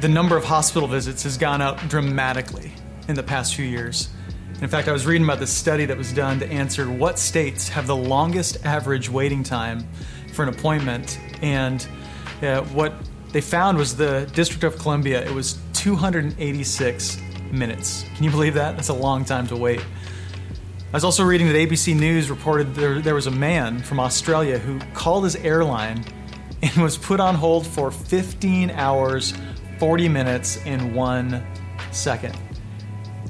The number of hospital visits has gone up dramatically in the past few years. In fact, I was reading about this study that was done to answer what states have the longest average waiting time for an appointment. And uh, what they found was the District of Columbia, it was 286 minutes. Can you believe that? That's a long time to wait. I was also reading that ABC News reported there, there was a man from Australia who called his airline and was put on hold for 15 hours 40 minutes in one second,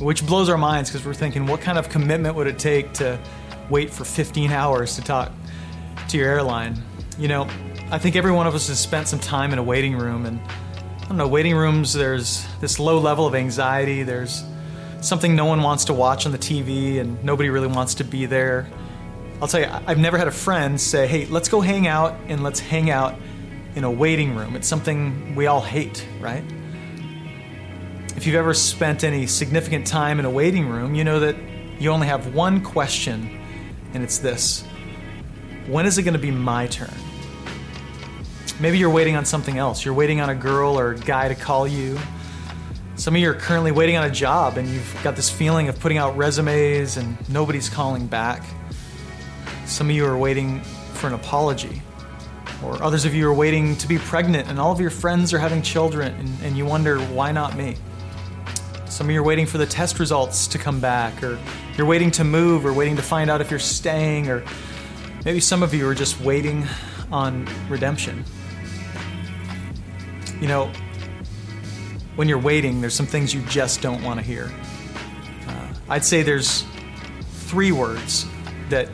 which blows our minds because we're thinking, what kind of commitment would it take to wait for 15 hours to talk to your airline? You know, I think every one of us has spent some time in a waiting room, and I don't know, waiting rooms, there's this low level of anxiety, there's something no one wants to watch on the TV, and nobody really wants to be there. I'll tell you, I've never had a friend say, hey, let's go hang out and let's hang out in a waiting room. It's something we all hate, right? If you've ever spent any significant time in a waiting room, you know that you only have one question, and it's this When is it going to be my turn? Maybe you're waiting on something else. You're waiting on a girl or a guy to call you. Some of you are currently waiting on a job and you've got this feeling of putting out resumes and nobody's calling back. Some of you are waiting for an apology. Or others of you are waiting to be pregnant and all of your friends are having children and, and you wonder, why not me? Some of you are waiting for the test results to come back, or you're waiting to move, or waiting to find out if you're staying, or maybe some of you are just waiting on redemption. You know, when you're waiting, there's some things you just don't want to hear. Uh, I'd say there's three words that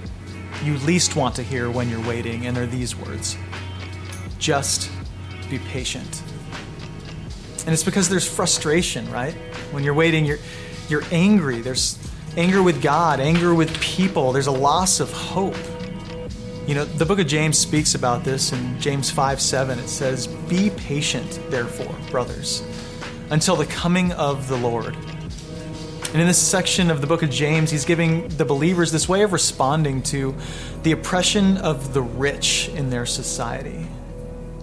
you least want to hear when you're waiting, and they're these words just be patient. And it's because there's frustration, right? When you're waiting, you're, you're angry. There's anger with God, anger with people. There's a loss of hope. You know, the book of James speaks about this in James 5 7. It says, Be patient, therefore, brothers, until the coming of the Lord. And in this section of the book of James, he's giving the believers this way of responding to the oppression of the rich in their society.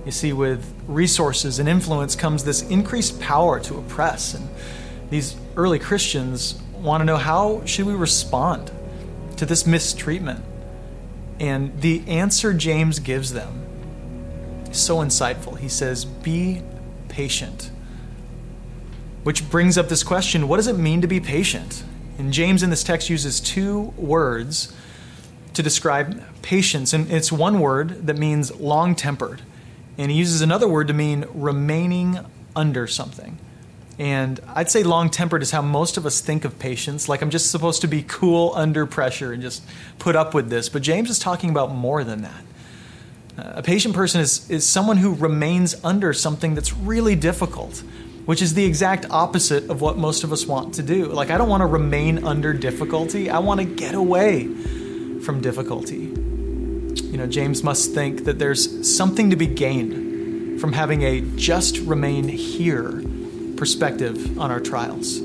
You see, with resources and influence comes this increased power to oppress. And these early Christians want to know how should we respond to this mistreatment? And the answer James gives them is so insightful. He says, Be patient. Which brings up this question what does it mean to be patient? And James in this text uses two words to describe patience. And it's one word that means long tempered. And he uses another word to mean remaining under something. And I'd say long tempered is how most of us think of patience. Like I'm just supposed to be cool under pressure and just put up with this. But James is talking about more than that. Uh, a patient person is, is someone who remains under something that's really difficult, which is the exact opposite of what most of us want to do. Like, I don't want to remain under difficulty, I want to get away from difficulty. You know, James must think that there's something to be gained from having a just remain here perspective on our trials.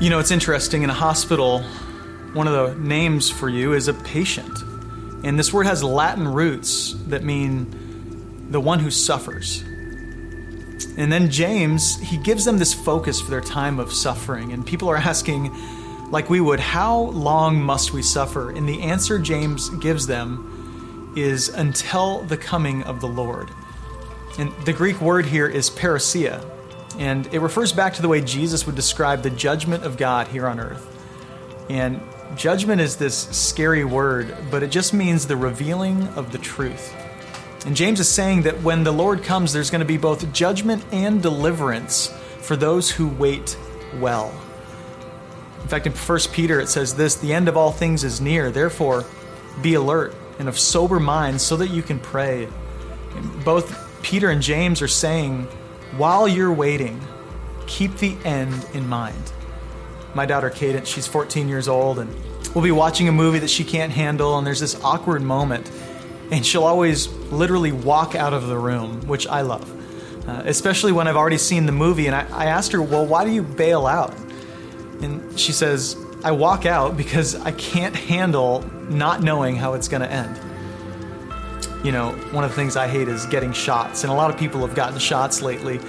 You know, it's interesting in a hospital, one of the names for you is a patient. And this word has Latin roots that mean the one who suffers. And then James, he gives them this focus for their time of suffering. And people are asking, like we would, how long must we suffer? And the answer James gives them is until the coming of the Lord. And the Greek word here is parousia, and it refers back to the way Jesus would describe the judgment of God here on earth. And judgment is this scary word, but it just means the revealing of the truth. And James is saying that when the Lord comes, there's going to be both judgment and deliverance for those who wait well. In fact, in 1 Peter, it says this The end of all things is near. Therefore, be alert and of sober mind so that you can pray. Both Peter and James are saying, while you're waiting, keep the end in mind. My daughter Cadence, she's 14 years old, and we'll be watching a movie that she can't handle, and there's this awkward moment, and she'll always literally walk out of the room, which I love. Uh, especially when I've already seen the movie, and I, I asked her, Well, why do you bail out? And she says, I walk out because I can't handle not knowing how it's going to end. You know, one of the things I hate is getting shots, and a lot of people have gotten shots lately.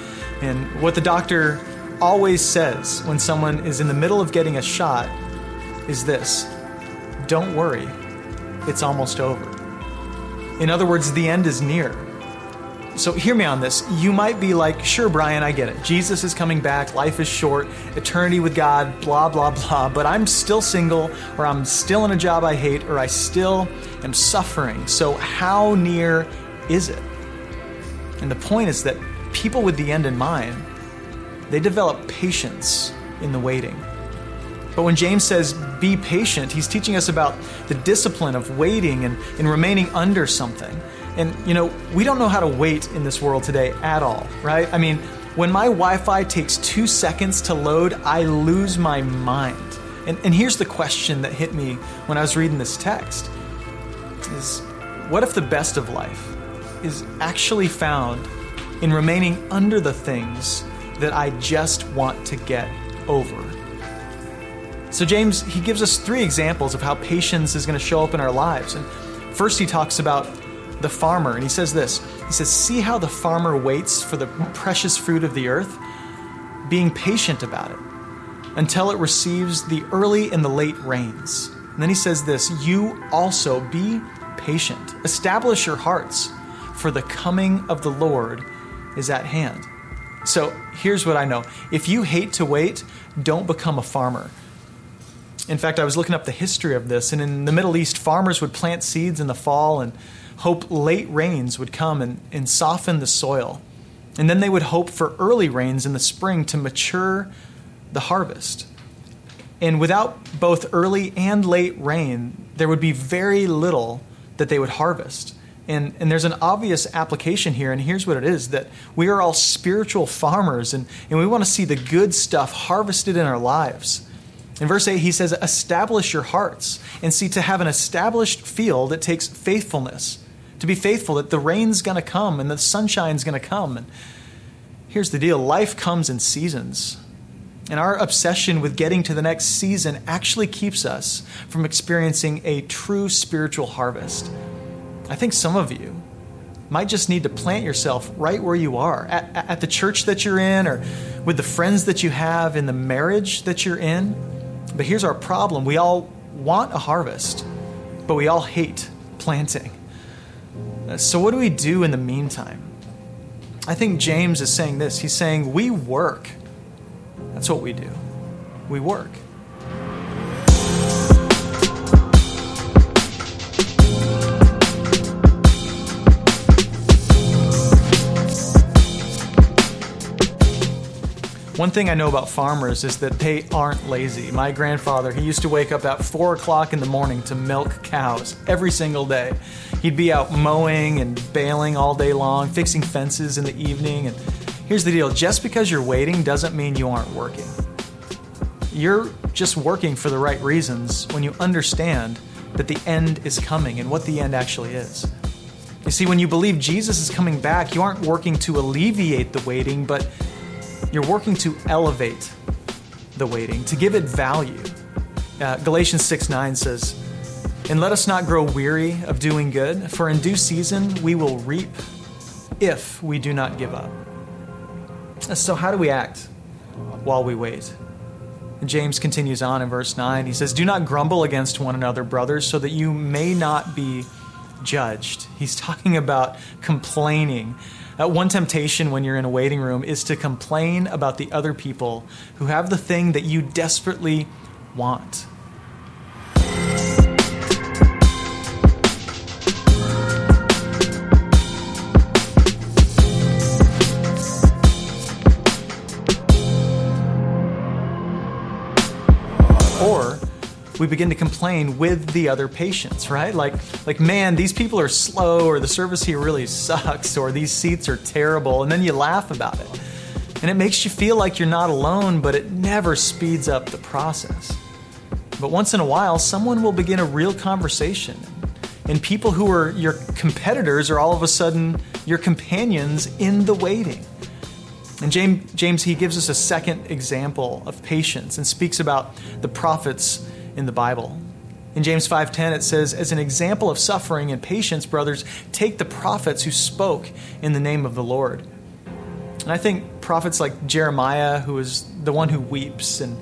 And what the doctor always says when someone is in the middle of getting a shot is this Don't worry, it's almost over. In other words, the end is near. So hear me on this. You might be like, sure, Brian, I get it. Jesus is coming back, life is short, eternity with God, blah, blah, blah, but I'm still single, or I'm still in a job I hate, or I still am suffering. So how near is it? And the point is that people with the end in mind, they develop patience in the waiting. But when James says be patient, he's teaching us about the discipline of waiting and, and remaining under something. And, you know, we don't know how to wait in this world today at all, right? I mean, when my Wi Fi takes two seconds to load, I lose my mind. And, and here's the question that hit me when I was reading this text is what if the best of life is actually found in remaining under the things that I just want to get over? So, James, he gives us three examples of how patience is going to show up in our lives. And first, he talks about the farmer, and he says this He says, See how the farmer waits for the precious fruit of the earth, being patient about it until it receives the early and the late rains. And then he says this You also be patient, establish your hearts, for the coming of the Lord is at hand. So here's what I know if you hate to wait, don't become a farmer. In fact, I was looking up the history of this, and in the Middle East, farmers would plant seeds in the fall and hope late rains would come and, and soften the soil. And then they would hope for early rains in the spring to mature the harvest. And without both early and late rain, there would be very little that they would harvest. And, and there's an obvious application here, and here's what it is that we are all spiritual farmers, and, and we want to see the good stuff harvested in our lives. In verse 8, he says, Establish your hearts. And see, to have an established field, it takes faithfulness. To be faithful that the rain's going to come and the sunshine's going to come. And here's the deal life comes in seasons. And our obsession with getting to the next season actually keeps us from experiencing a true spiritual harvest. I think some of you might just need to plant yourself right where you are at, at the church that you're in, or with the friends that you have, in the marriage that you're in. But here's our problem we all want a harvest, but we all hate planting. Uh, so, what do we do in the meantime? I think James is saying this. He's saying, We work. That's what we do. We work. One thing I know about farmers is that they aren't lazy. My grandfather, he used to wake up at 4 o'clock in the morning to milk cows every single day. He'd be out mowing and baling all day long, fixing fences in the evening. And here's the deal just because you're waiting doesn't mean you aren't working. You're just working for the right reasons when you understand that the end is coming and what the end actually is. You see, when you believe Jesus is coming back, you aren't working to alleviate the waiting, but you're working to elevate the waiting, to give it value. Uh, Galatians 6 9 says, And let us not grow weary of doing good, for in due season we will reap if we do not give up. So, how do we act while we wait? James continues on in verse 9. He says, Do not grumble against one another, brothers, so that you may not be judged. He's talking about complaining. Uh, one temptation when you're in a waiting room is to complain about the other people who have the thing that you desperately want. We begin to complain with the other patients, right? Like, like, man, these people are slow, or the service here really sucks, or these seats are terrible, and then you laugh about it. And it makes you feel like you're not alone, but it never speeds up the process. But once in a while, someone will begin a real conversation. And people who are your competitors are all of a sudden your companions in the waiting. And James, James, he gives us a second example of patience and speaks about the prophets in the Bible. In James 5:10 it says as an example of suffering and patience brothers take the prophets who spoke in the name of the Lord. And I think prophets like Jeremiah who is the one who weeps and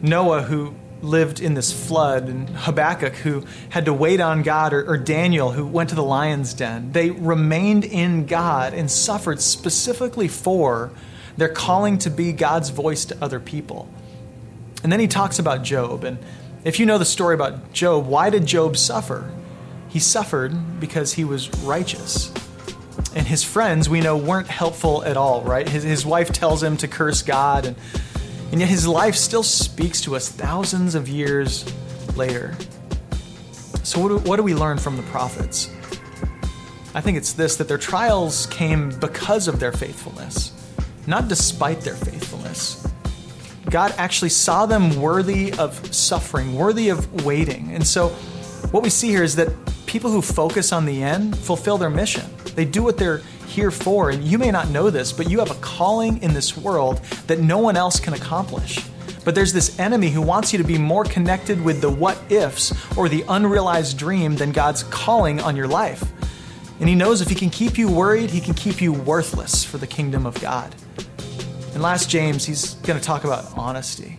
Noah who lived in this flood and Habakkuk who had to wait on God or, or Daniel who went to the lion's den. They remained in God and suffered specifically for their calling to be God's voice to other people. And then he talks about Job and if you know the story about Job, why did Job suffer? He suffered because he was righteous. And his friends, we know, weren't helpful at all, right? His, his wife tells him to curse God, and, and yet his life still speaks to us thousands of years later. So, what do, what do we learn from the prophets? I think it's this that their trials came because of their faithfulness, not despite their faithfulness. God actually saw them worthy of suffering, worthy of waiting. And so, what we see here is that people who focus on the end fulfill their mission. They do what they're here for. And you may not know this, but you have a calling in this world that no one else can accomplish. But there's this enemy who wants you to be more connected with the what ifs or the unrealized dream than God's calling on your life. And he knows if he can keep you worried, he can keep you worthless for the kingdom of God. In last James, he's going to talk about honesty.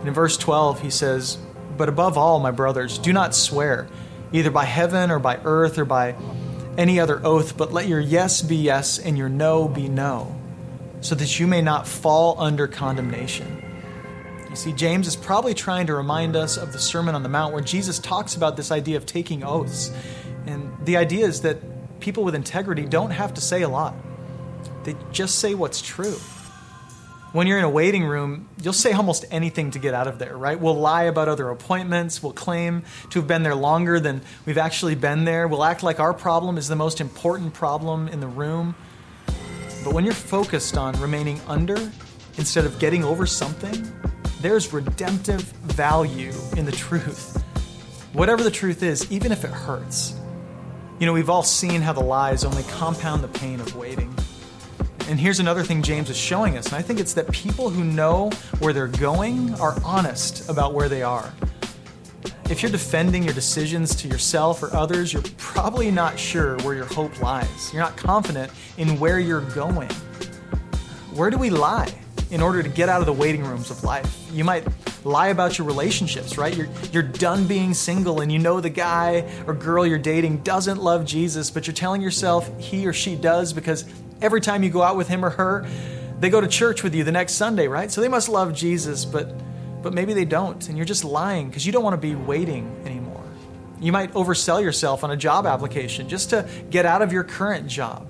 And in verse 12, he says, But above all, my brothers, do not swear, either by heaven or by earth or by any other oath, but let your yes be yes and your no be no, so that you may not fall under condemnation. You see, James is probably trying to remind us of the Sermon on the Mount where Jesus talks about this idea of taking oaths. And the idea is that people with integrity don't have to say a lot, they just say what's true when you're in a waiting room, you'll say almost anything to get out of there, right? We'll lie about other appointments. We'll claim to have been there longer than we've actually been there. We'll act like our problem is the most important problem in the room. But when you're focused on remaining under instead of getting over something, there's redemptive value in the truth. Whatever the truth is, even if it hurts. You know, we've all seen how the lies only compound the pain of waiting. And here's another thing James is showing us, and I think it's that people who know where they're going are honest about where they are. If you're defending your decisions to yourself or others, you're probably not sure where your hope lies. You're not confident in where you're going. Where do we lie in order to get out of the waiting rooms of life? You might lie about your relationships, right? You're, you're done being single and you know the guy or girl you're dating doesn't love Jesus, but you're telling yourself he or she does because every time you go out with him or her, they go to church with you the next Sunday, right? So they must love Jesus, but but maybe they don't, and you're just lying because you don't want to be waiting anymore. You might oversell yourself on a job application just to get out of your current job.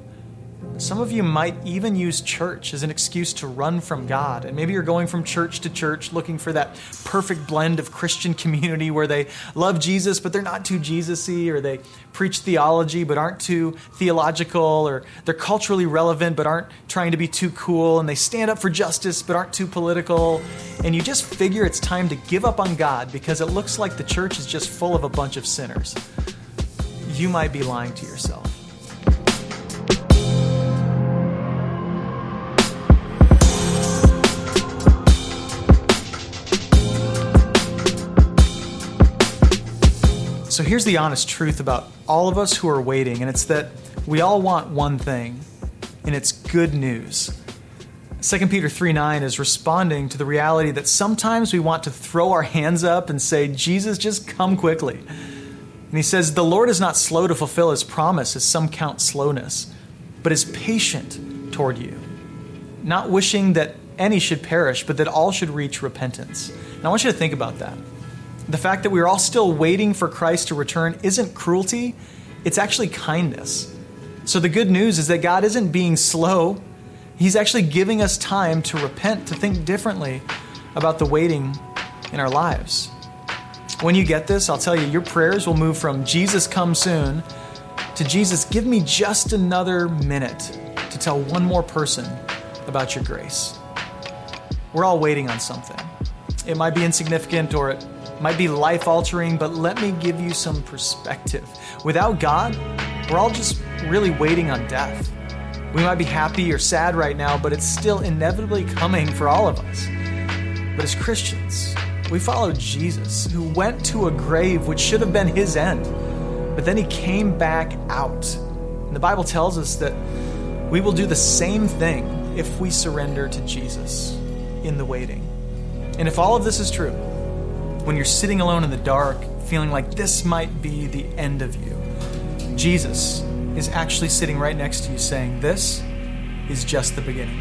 Some of you might even use church as an excuse to run from God. And maybe you're going from church to church looking for that perfect blend of Christian community where they love Jesus, but they're not too Jesus y, or they preach theology, but aren't too theological, or they're culturally relevant, but aren't trying to be too cool, and they stand up for justice, but aren't too political. And you just figure it's time to give up on God because it looks like the church is just full of a bunch of sinners. You might be lying to yourself. So here's the honest truth about all of us who are waiting, and it's that we all want one thing, and it's good news. 2 Peter 3 9 is responding to the reality that sometimes we want to throw our hands up and say, Jesus, just come quickly. And he says, The Lord is not slow to fulfill his promise, as some count slowness, but is patient toward you, not wishing that any should perish, but that all should reach repentance. And I want you to think about that. The fact that we're all still waiting for Christ to return isn't cruelty, it's actually kindness. So the good news is that God isn't being slow. He's actually giving us time to repent, to think differently about the waiting in our lives. When you get this, I'll tell you, your prayers will move from Jesus come soon to Jesus, give me just another minute to tell one more person about your grace. We're all waiting on something. It might be insignificant or it might be life altering, but let me give you some perspective. Without God, we're all just really waiting on death. We might be happy or sad right now, but it's still inevitably coming for all of us. But as Christians, we follow Jesus, who went to a grave which should have been his end, but then he came back out. And the Bible tells us that we will do the same thing if we surrender to Jesus in the waiting. And if all of this is true, when you're sitting alone in the dark, feeling like this might be the end of you, Jesus is actually sitting right next to you saying, This is just the beginning.